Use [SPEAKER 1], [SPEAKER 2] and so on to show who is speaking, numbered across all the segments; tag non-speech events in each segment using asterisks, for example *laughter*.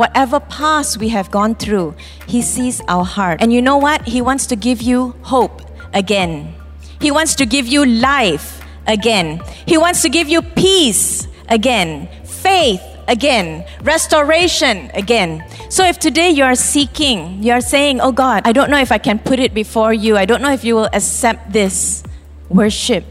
[SPEAKER 1] Whatever past we have gone through, He sees our heart. And you know what? He wants to give you hope again. He wants to give you life again. He wants to give you peace again, faith again, restoration again. So if today you are seeking, you are saying, Oh God, I don't know if I can put it before you, I don't know if you will accept this worship.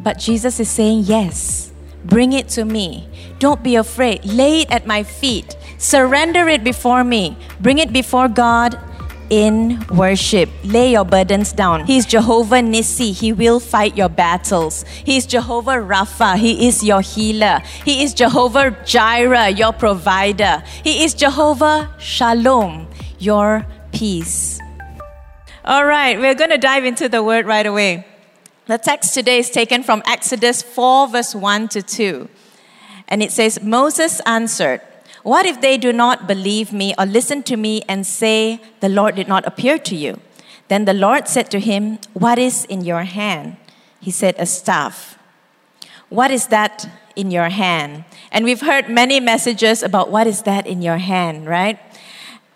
[SPEAKER 1] But Jesus is saying, Yes, bring it to me. Don't be afraid. Lay it at my feet. Surrender it before me. Bring it before God in worship. Lay your burdens down. He's Jehovah Nissi. He will fight your battles. He's Jehovah Rapha. He is your healer. He is Jehovah Jireh, your provider. He is Jehovah Shalom, your peace. All right, we're going to dive into the word right away. The text today is taken from Exodus 4, verse 1 to 2. And it says, Moses answered, what if they do not believe me or listen to me and say, The Lord did not appear to you? Then the Lord said to him, What is in your hand? He said, A staff. What is that in your hand? And we've heard many messages about what is that in your hand, right?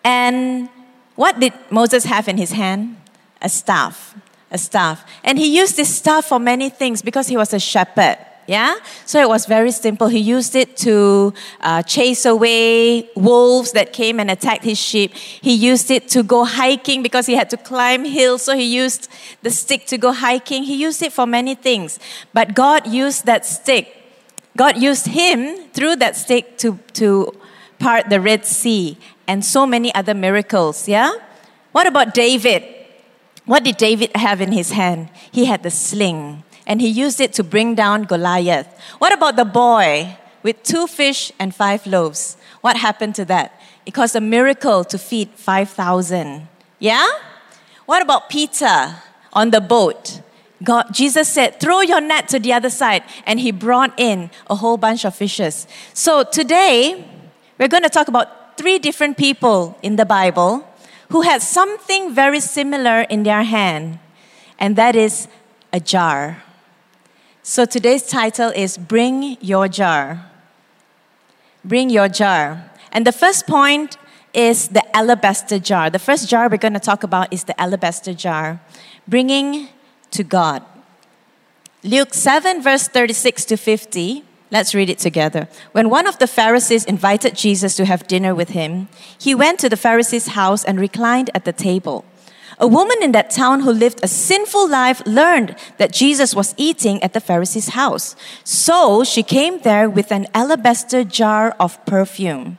[SPEAKER 1] And what did Moses have in his hand? A staff. A staff. And he used this staff for many things because he was a shepherd. Yeah? So it was very simple. He used it to uh, chase away wolves that came and attacked his sheep. He used it to go hiking because he had to climb hills. So he used the stick to go hiking. He used it for many things. But God used that stick. God used him through that stick to, to part the Red Sea and so many other miracles. Yeah? What about David? What did David have in his hand? He had the sling and he used it to bring down Goliath. What about the boy with two fish and five loaves? What happened to that? It caused a miracle to feed 5,000. Yeah? What about Peter on the boat? God, Jesus said, throw your net to the other side. And he brought in a whole bunch of fishes. So today, we're going to talk about three different people in the Bible who had something very similar in their hand, and that is a jar. So today's title is Bring Your Jar. Bring Your Jar. And the first point is the alabaster jar. The first jar we're going to talk about is the alabaster jar. Bringing to God. Luke 7, verse 36 to 50. Let's read it together. When one of the Pharisees invited Jesus to have dinner with him, he went to the Pharisee's house and reclined at the table. A woman in that town who lived a sinful life learned that Jesus was eating at the Pharisee's house. So she came there with an alabaster jar of perfume.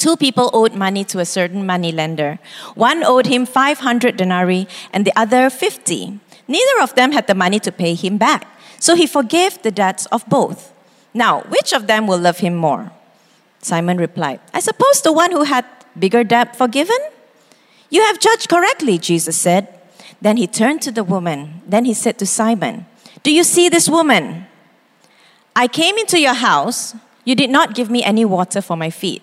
[SPEAKER 1] Two people owed money to a certain moneylender. One owed him 500 denarii and the other 50. Neither of them had the money to pay him back. So he forgave the debts of both. Now, which of them will love him more? Simon replied, I suppose the one who had bigger debt forgiven? You have judged correctly, Jesus said. Then he turned to the woman. Then he said to Simon, Do you see this woman? I came into your house. You did not give me any water for my feet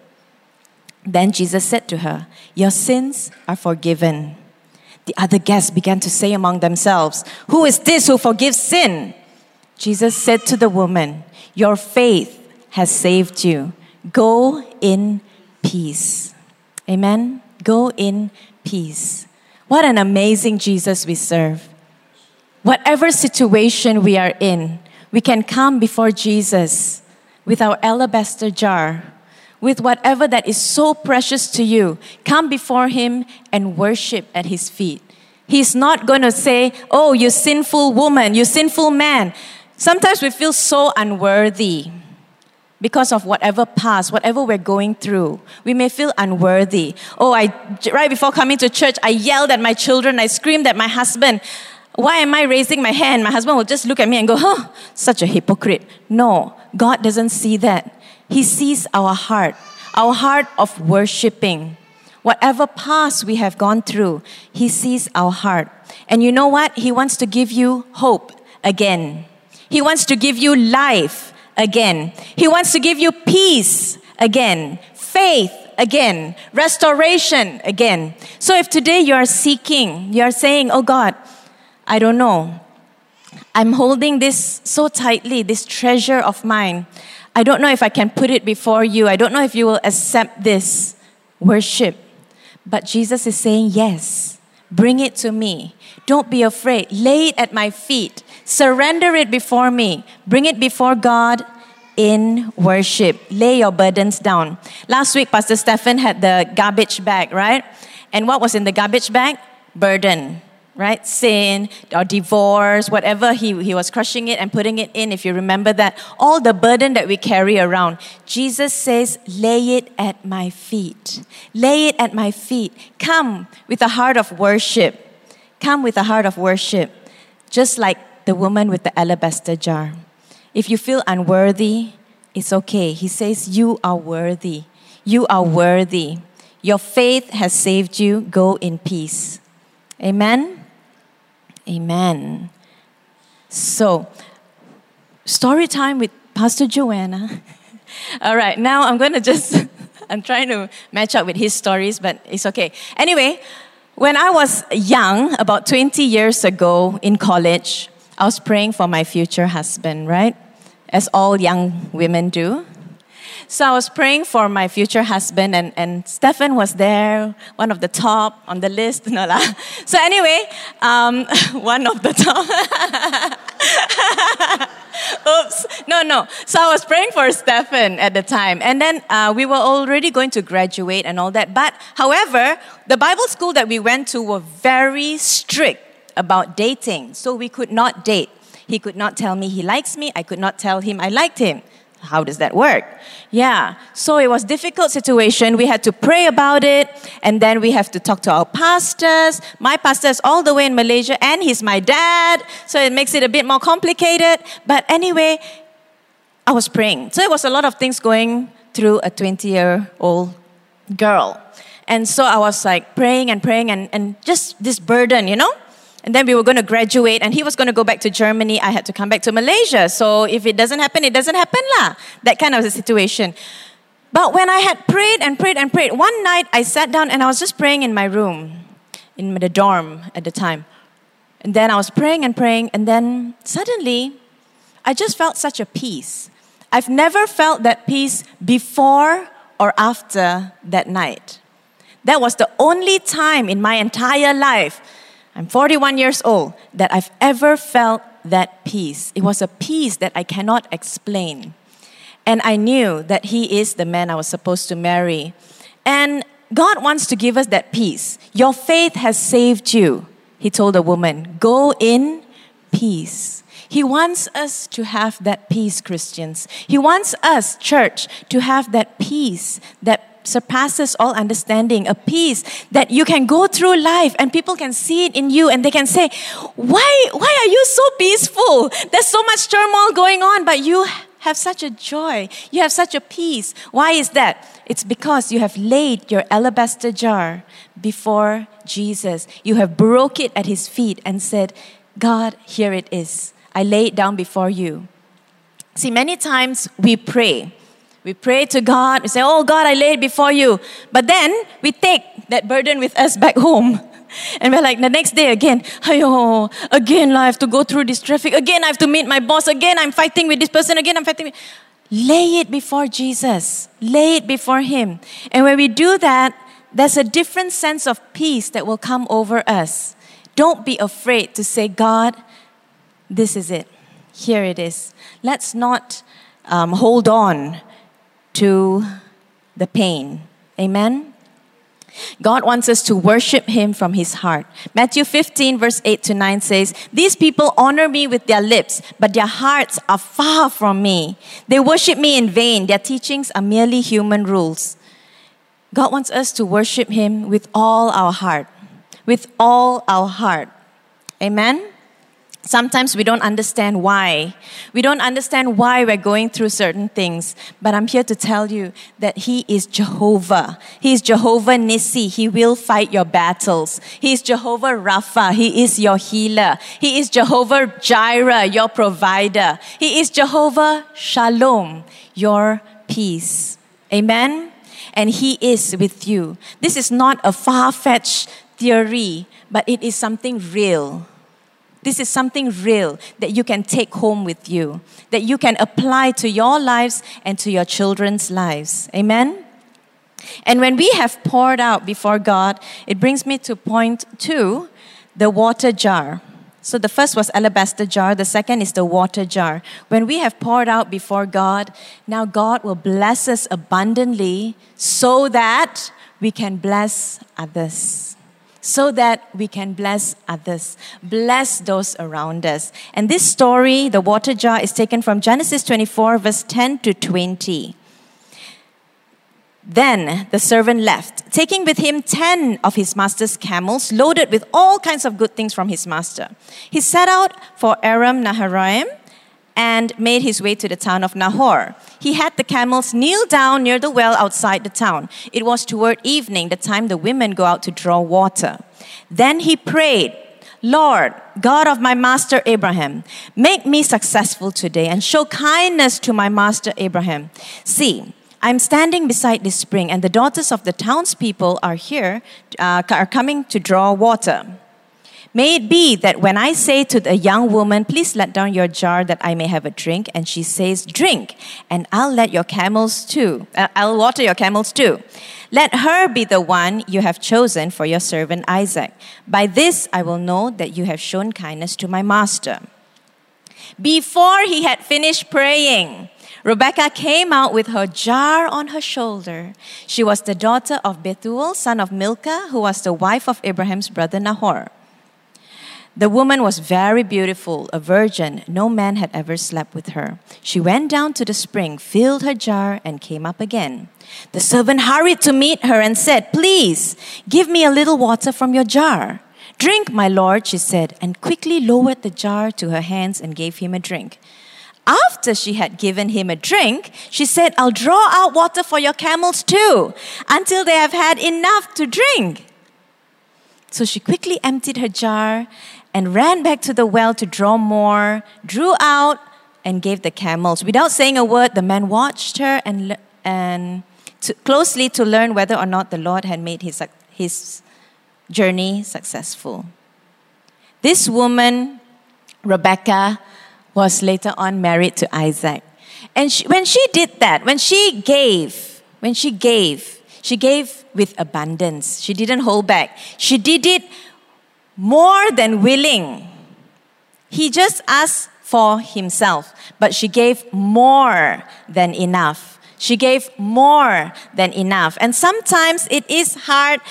[SPEAKER 1] Then Jesus said to her, Your sins are forgiven. The other guests began to say among themselves, Who is this who forgives sin? Jesus said to the woman, Your faith has saved you. Go in peace. Amen. Go in peace. What an amazing Jesus we serve. Whatever situation we are in, we can come before Jesus with our alabaster jar with whatever that is so precious to you. Come before Him and worship at His feet. He's not going to say, Oh, you sinful woman, you sinful man. Sometimes we feel so unworthy because of whatever past, whatever we're going through. We may feel unworthy. Oh, I right before coming to church, I yelled at my children, I screamed at my husband. Why am I raising my hand? My husband will just look at me and go, huh, such a hypocrite. No, God doesn't see that. He sees our heart, our heart of worshiping. Whatever past we have gone through, He sees our heart. And you know what? He wants to give you hope again. He wants to give you life again. He wants to give you peace again, faith again, restoration again. So if today you are seeking, you are saying, Oh God, I don't know. I'm holding this so tightly, this treasure of mine. I don't know if I can put it before you. I don't know if you will accept this worship. But Jesus is saying, Yes, bring it to me. Don't be afraid. Lay it at my feet. Surrender it before me. Bring it before God in worship. Lay your burdens down. Last week, Pastor Stephen had the garbage bag, right? And what was in the garbage bag? Burden right? Sin or divorce, whatever he, he was crushing it and putting it in, if you remember that, all the burden that we carry around. Jesus says, lay it at my feet. Lay it at my feet. Come with a heart of worship. Come with a heart of worship. Just like the woman with the alabaster jar. If you feel unworthy, it's okay. He says, You are worthy. You are worthy. Your faith has saved you. Go in peace. Amen. Amen. So, story time with Pastor Joanna. *laughs* All right, now I'm going to just, *laughs* I'm trying to match up with his stories, but it's okay. Anyway, when I was young, about 20 years ago in college, I was praying for my future husband, right? As all young women do. So I was praying for my future husband, and, and Stefan was there, one of the top on the list. *laughs* No la. So anyway, um, *laughs* one of the top. *laughs* Oops. No, no. So I was praying for Stefan at the time. And then uh, we were already going to graduate and all that. But however, the Bible school that we went to were very strict about dating. So we could not date. He could not tell me he likes me. I could not tell him I liked him. How does that work? Yeah. So it was difficult situation. We had to pray about it, and then we have to talk to our pastors. My pastor is all the way in Malaysia, and he's my dad, so it makes it a bit more complicated. But anyway, I was praying. So it was a lot of things going through a 20 year old girl. And so I was like praying and praying and, and just this burden, you know? And then we were going to graduate, and he was going to go back to Germany. I had to come back to Malaysia. So if it doesn't happen, it doesn't happen, lah. That kind of a situation. But when I had prayed and prayed and prayed, one night I sat down and I was just praying in my room, in the dorm at the time. And then I was praying and praying, and then suddenly I just felt such a peace. I've never felt that peace before or after that night. That was the only time in my entire life I'm 41 years old, that I've ever felt that peace. It was a peace that I cannot explain. And I knew that He is the man I was supposed to marry. And God wants to give us that peace. Your faith has saved you, He told the woman. Go in peace. He wants us to have that peace, Christians. He wants us, church, to have that peace, surpasses all understanding, a peace that you can go through life and people can see it in you and they can say, Why, why are you so peaceful? There's so much turmoil going on, but you have such a joy. You have such a peace. Why is that? It's because you have laid your alabaster jar before Jesus. You have broke it at his feet and said, God, here it is. I lay it down before you. See, many times we pray we pray to God. We say, Oh God, I lay it before you. But then we take that burden with us back home. *laughs* And we're like, the next day again, Ayo, again, I have to go through this traffic. Again, I have to meet my boss. Again, I'm fighting with this person. Again, I'm fighting. With... Lay it before Jesus. Lay it before Him. And when we do that, there's a different sense of peace that will come over us. Don't be afraid to say, God, this is it. Here it is. Let's not um, hold on to the pain. Amen? God wants us to worship Him from His heart. Matthew 15, verse 8 to 9 says, These people honor me with their lips, but their hearts are far from me. They worship me in vain. Their teachings are merely human rules. God wants us to worship Him with all our heart. With all our heart. Amen? Sometimes we don't understand why. We don't understand why we're going through certain things. But I'm here to tell you that He is Jehovah. He is Jehovah Nissi. He will fight your battles. He is Jehovah Rapha. He is your healer. He is Jehovah Jireh, your provider. He is Jehovah Shalom, your peace. Amen? And He is with you. This is not a far fetched theory, but it is something real. This is something real that you can take home with you, that you can apply to your lives and to your children's lives. Amen? And when we have poured out before God, it brings me to point two the water jar. So the first was alabaster jar, the second is the water jar. When we have poured out before God, now God will bless us abundantly so that we can bless others so that we can bless others, bless those around us. And this story, the water jar, is taken from Genesis 24, verse 10 to 20. Then the servant left, taking with him ten of his master's camels, loaded with all kinds of good things from his master. He set out for Aram Naharaim and made his way to the town of Nahor. He had the camels kneel down near the well outside the town. It was toward evening, the time the women go out to draw water. Then he prayed, Lord, God of my master Abraham, make me successful today and show kindness to my master Abraham. See, I'm standing beside this spring, and the daughters of the townspeople are here, uh, are coming to draw water. May it be that when I say to the young woman, Please let down your jar that I may have a drink, and she says, Drink, and I'll let your camels too, uh, I'll water your camels too. Let her be the one you have chosen for your servant Isaac. By this I will know that you have shown kindness to my master. Before he had finished praying, Rebecca came out with her jar on her shoulder. She was the daughter of Bethuel, son of Milcah, who was the wife of Abraham's brother Nahor. The woman was very beautiful, a virgin. No man had ever slept with her. She went down to the spring, filled her jar, and came up again. The servant hurried to meet her and said, Please, give me a little water from your jar. Drink, my lord, she said, and quickly lowered the jar to her hands and gave him a drink. After she had given him a drink, she said, I'll draw out water for your camels too, until they have had enough to drink. So she quickly emptied her jar and ran back to the well to draw more, drew out, and gave the camels. Without saying a word, the man watched her and, and to, closely to learn whether or not the Lord had made his, his journey successful. This woman, Rebecca, was later on married to Isaac. And she, when she did that, when she gave, when she gave, she gave with abundance. She didn't hold back. She did it more than willing. He just asked for himself, but she gave more than enough. She gave more than enough. And sometimes it is hard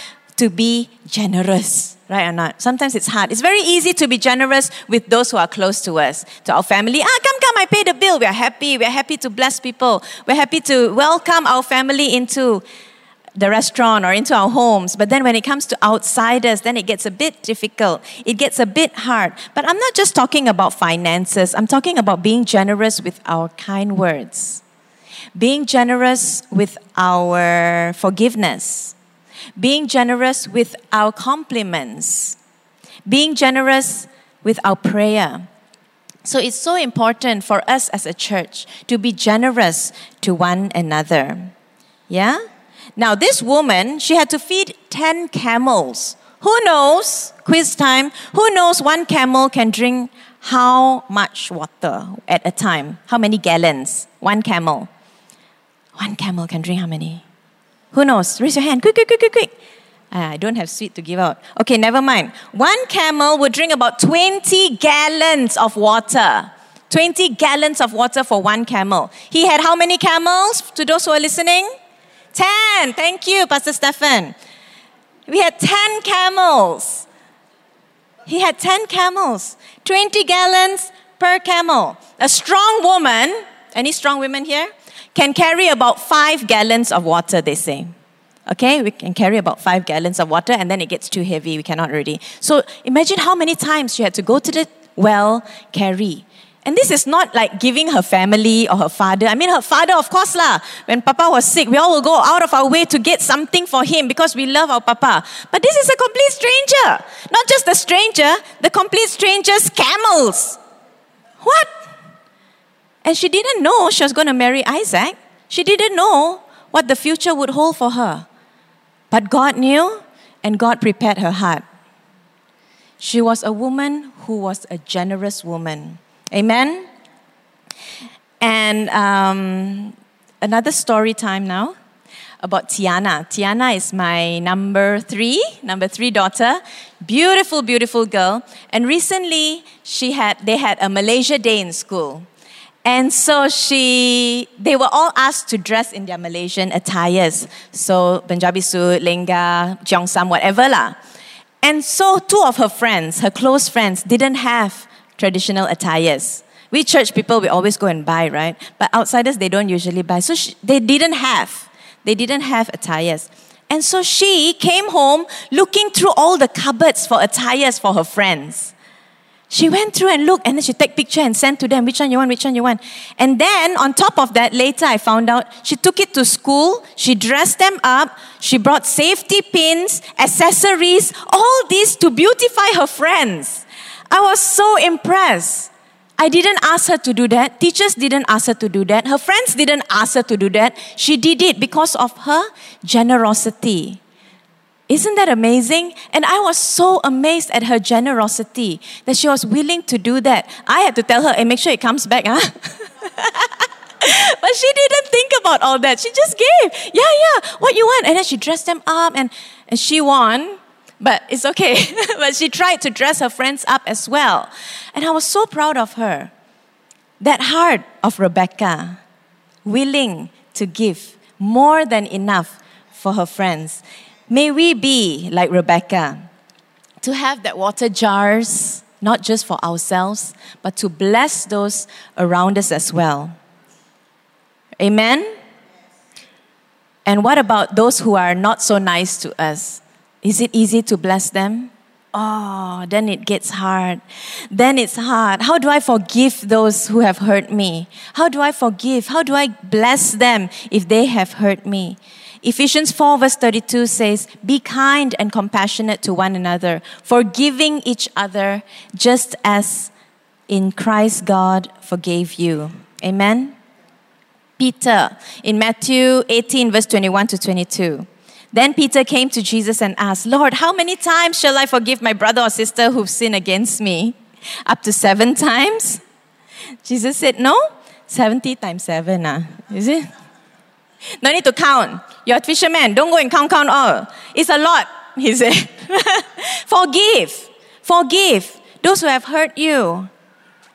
[SPEAKER 1] to be generous, right or not? Sometimes it's hard. It's very easy to be generous with those who are close to us, to our family. Ah, come, come, I pay the bill. We're happy. We're happy to bless people. We're happy to welcome our family into the restaurant or into our homes. But then when it comes to outsiders, then it gets a bit difficult. It gets a bit hard. But I'm not just talking about finances, I'm talking about being generous with our kind words, being generous with our forgiveness, being generous with our compliments, being generous with our prayer. So it's so important for us as a church to be generous to one another. Yeah? Now, this woman, she had to feed 10 camels. Who knows, quiz time, who knows one camel can drink how much water at a time? How many gallons? One camel. One camel can drink how many? Who knows? Raise your hand. Quick, quick, quick, quick, quick. Ah, I don't have sweet to give out. Okay, never mind. One camel would drink about 20 gallons of water. 20 gallons of water for one camel. He had how many camels to those who are listening? 10. Thank you, Pastor Stefan. We had 10 camels. He had 10 camels, 20 gallons per camel. A strong woman, any strong women here, can carry about five gallons of water, they say. Okay, we can carry about five gallons of water and then it gets too heavy, we cannot already. So imagine how many times she had to go to the well, carry. And this is not like giving her family or her father. I mean, her father, of course, lah. When Papa was sick, we all will go out of our way to get something for him because we love our Papa. But this is a complete stranger. Not just a stranger, the complete stranger's camels. What? And she didn't know she was going to marry Isaac. She didn't know what the future would hold for her. But God knew, and God prepared her heart. She was a woman who was a generous woman. Amen? And um, another story time now about Tiana. Tiana is my number three, number three daughter. Beautiful, beautiful girl. And recently, she had, they had a Malaysia Day in school. And so she, they were all asked to dress in their Malaysian attires. So Punjabi suit, lehenga, cheongsam, whatever lah. And so two of her friends, her close friends, didn't have traditional attires. We church people, we always go and buy, right? But outsiders, they don't usually buy. So she, they didn't have. They didn't have attires. And so she came home looking through all the cupboards for attires for her friends. She went through and looked, and then she take picture and sent to them which one you want, which one you want. And then on top of that, later I found out she took it to school. She dressed them up. She brought safety pins, accessories, all this to beautify her friends. I was so impressed. I didn't ask her to do that. Teachers didn't ask her to do that. Her friends didn't ask her to do that. She did it because of her generosity. Isn't that amazing? And I was so amazed at her generosity that she was willing to do that. I had to tell her, hey, make sure it comes back, huh? *laughs* but she didn't think about all that. She just gave. Yeah, yeah, what you want? And then she dressed them up and, and she won but it's okay. *laughs* but she tried to dress her friends up as well. And I was so proud of her. That heart of Rebecca, willing to give more than enough for her friends. May we be like Rebecca, to have that water jars, not just for ourselves, but to bless those around us as well. Amen? And what about those who are not so nice to us? Is it easy to bless them? Oh, then it gets hard. Then it's hard. How do I forgive those who have hurt me? How do I forgive? How do I bless them if they have hurt me? Ephesians 4, verse 32 says, Be kind and compassionate to one another, forgiving each other just as in Christ God forgave you. Amen. Peter in Matthew 18, verse 21 to 22. Then Peter came to Jesus and asked, Lord, how many times shall I forgive my brother or sister who've sinned against me? Up to seven times? Jesus said, No, 70 times seven. Uh, is it? No need to count. You're a fisherman. Don't go and count, count all. It's a lot, *laughs* he said. Forgive. Forgive those who have hurt you.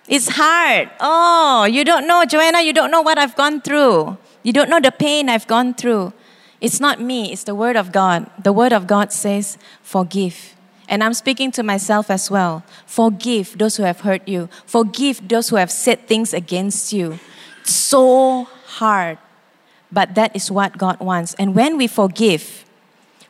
[SPEAKER 1] It's hard. Oh, you don't know, Joanna, you don't know what I've gone through. You don't know the pain I've gone through. It's not me, it's the Word of God. The Word of God says, forgive. And I'm speaking to myself as well. Forgive those who have hurt you, forgive those who have said things against you. So hard. But that is what God wants. And when we forgive,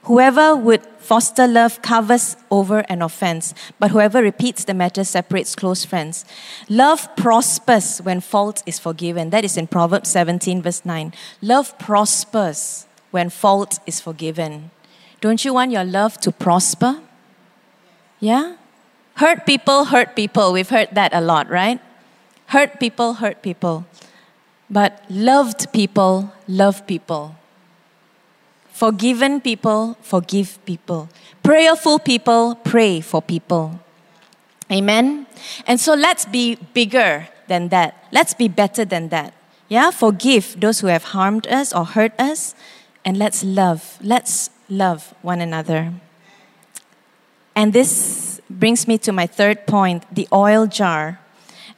[SPEAKER 1] whoever would foster love covers over an offense, but whoever repeats the matter separates close friends. Love prospers when fault is forgiven. That is in Proverbs 17, verse 9. Love prospers when fault is forgiven. Don't you want your love to prosper? Yeah? Hurt people hurt people. We've heard that a lot, right? Hurt people hurt people. But loved people love people. Forgiven people forgive people. Prayerful people pray for people. Amen? And so let's be bigger than that. Let's be better than that. Yeah? Forgive those who have harmed us or hurt us and let's love. Let's love one another. And this brings me to my third point the oil jar.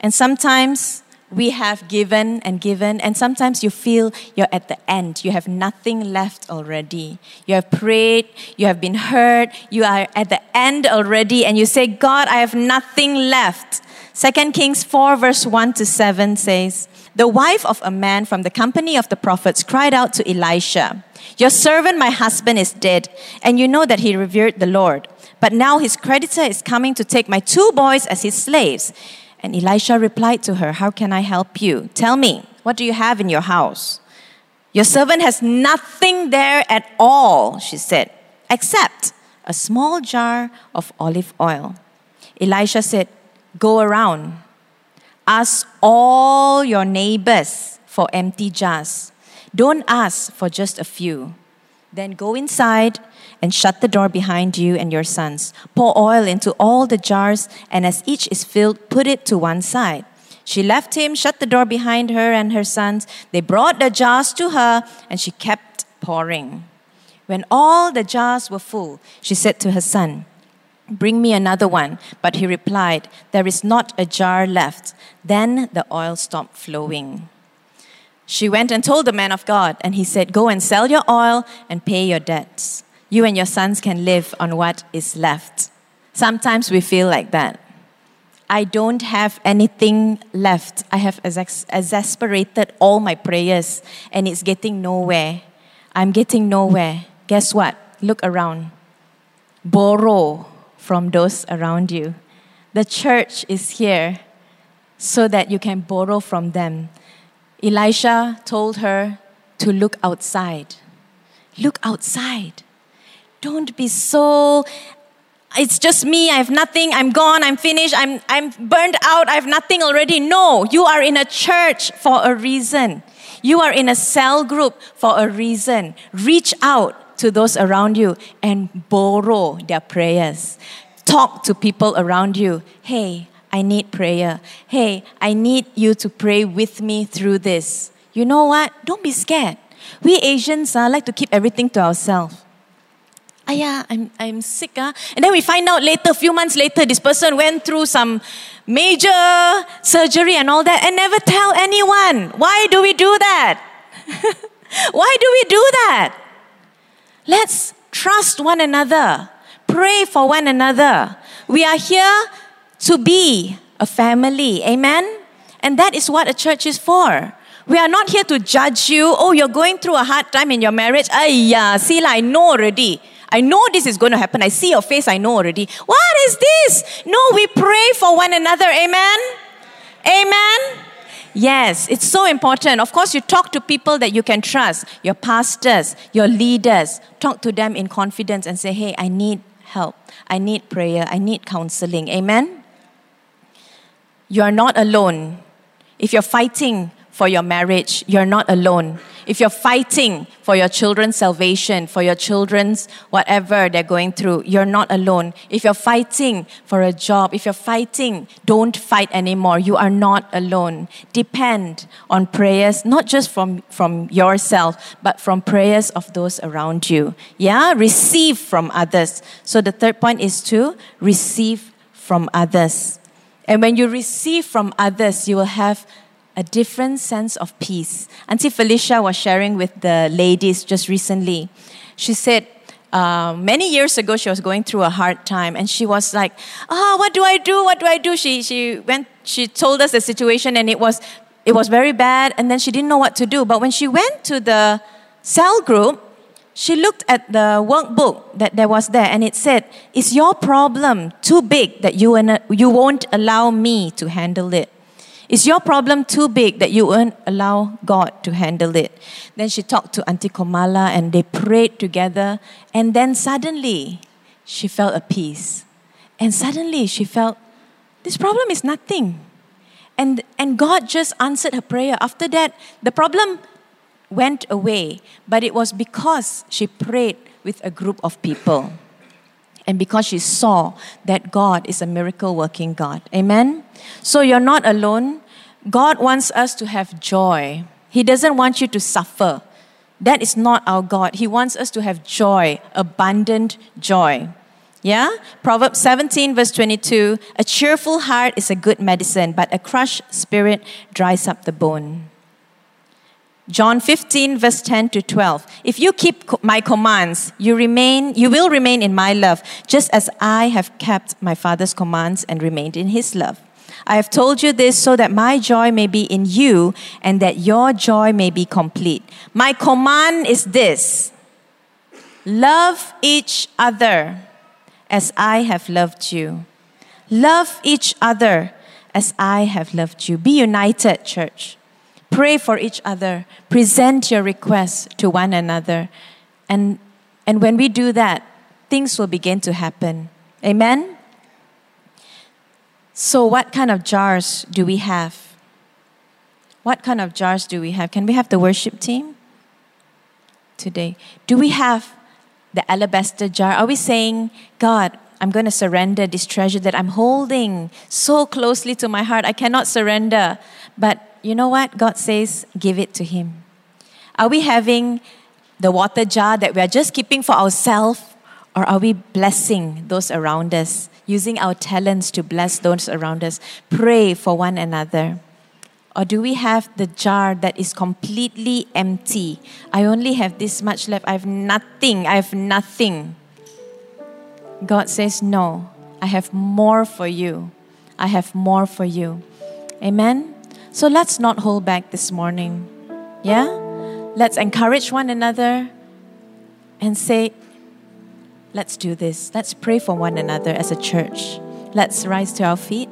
[SPEAKER 1] And sometimes we have given and given, and sometimes you feel you're at the end. You have nothing left already. You have prayed, you have been heard, you are at the end already, and you say, God, I have nothing left. 2 Kings 4, verse 1 to 7 says, The wife of a man from the company of the prophets cried out to Elisha, Your servant, my husband, is dead, and you know that he revered the Lord. But now his creditor is coming to take my two boys as his slaves. And Elisha replied to her, How can I help you? Tell me, what do you have in your house? Your servant has nothing there at all, she said, except a small jar of olive oil. Elisha said, Go around, ask all your neighbors for empty jars. Don't ask for just a few. Then go inside and shut the door behind you and your sons. Pour oil into all the jars, and as each is filled, put it to one side. She left him, shut the door behind her and her sons. They brought the jars to her, and she kept pouring. When all the jars were full, she said to her son, Bring me another one. But he replied, There is not a jar left. Then the oil stopped flowing. She went and told the man of God, and he said, Go and sell your oil and pay your debts you and your sons can live on what is left. Sometimes we feel like that. I don't have anything left. I have exasperated all my prayers and it's getting nowhere. I'm getting nowhere. Guess what? Look around. Borrow from those around you. The church is here so that you can borrow from them. Elisha told her to look outside. Look outside. Don't be so it's just me, I have nothing, I'm gone, I'm finished, I'm, I'm burned out, I have nothing already. No, you are in a church for a reason. You are in a cell group for a reason. Reach out to those around you and borrow their prayers. Talk to people around you. Hey, I need prayer. Hey, I need you to pray with me through this. You know what? Don't be scared. We Asians uh, like to keep everything to ourselves. Aya, I'm, I'm sick. Uh. And then we find out later, a few months later, this person went through some major surgery and all that and never tell anyone. Why do we do that? *laughs* Why do we do that? Let's trust one another, pray for one another. We are here to be a family. Amen? And that is what a church is for. We are not here to judge you. Oh, you're going through a hard time in your marriage. Ayya, see, I know already. I know this is going to happen. I see your face, I know already. What is this? No, we pray for one another. Amen? Amen? Yes, it's so important. Of course, you talk to people that you can trust, your pastors, your leaders. Talk to them in confidence and say, hey, I need help. I need prayer. I need counseling. Amen? You are not alone. If you're fighting for your marriage, you're not alone if you're fighting for your children's salvation, for your children's whatever they're going through, you're not alone. If you're fighting for a job, if you're fighting, don't fight anymore. You are not alone. Depend on prayers, not just from, from yourself, but from prayers of those around you. Yeah? Receive from others. So the third point is to receive from others. And when you receive from others, you will have a different sense of peace. Auntie Felicia was sharing with the ladies just recently. She said, uh, many years ago, she was going through a hard time, and she was like, "Ah, oh, what do I do? What do I do?" She she went. She told us the situation, and it was it was very bad. And then she didn't know what to do. But when she went to the cell group, she looked at the workbook that there was there, and it said, "Is your problem too big that you you won't allow me to handle it?" Is your problem too big that you won't allow God to handle it? Then she talked to Auntie Komala and they prayed together. And then suddenly she felt a peace. And suddenly she felt this problem is nothing. And, and God just answered her prayer. After that, the problem went away. But it was because she prayed with a group of people and because she saw that God is a miracle working God. Amen? So you're not alone. God wants us to have joy. He doesn't want you to suffer. That is not our God. He wants us to have joy, abundant joy. Yeah? Proverbs 17, verse 22 A cheerful heart is a good medicine, but a crushed spirit dries up the bone. John 15, verse 10 to 12. If you keep my commands, you remain, you will remain in my love, just as I have kept my Father's commands and remained in his love. I have told you this so that my joy may be in you and that your joy may be complete. My command is this love each other as I have loved you. Love each other as I have loved you. Be united, church. Pray for each other. Present your requests to one another. And, and when we do that, things will begin to happen. Amen? So, what kind of jars do we have? What kind of jars do we have? Can we have the worship team today? Do we have the alabaster jar? Are we saying, God, I'm going to surrender this treasure that I'm holding so closely to my heart? I cannot surrender. But you know what? God says, give it to Him. Are we having the water jar that we are just keeping for ourselves, or are we blessing those around us, using our talents to bless those around us? Pray for one another. Or do we have the jar that is completely empty? I only have this much left. I have nothing. I have nothing. God says, No, I have more for you. I have more for you. Amen. So let's not hold back this morning. Yeah? Let's encourage one another and say, let's do this. Let's pray for one another as a church. Let's rise to our feet.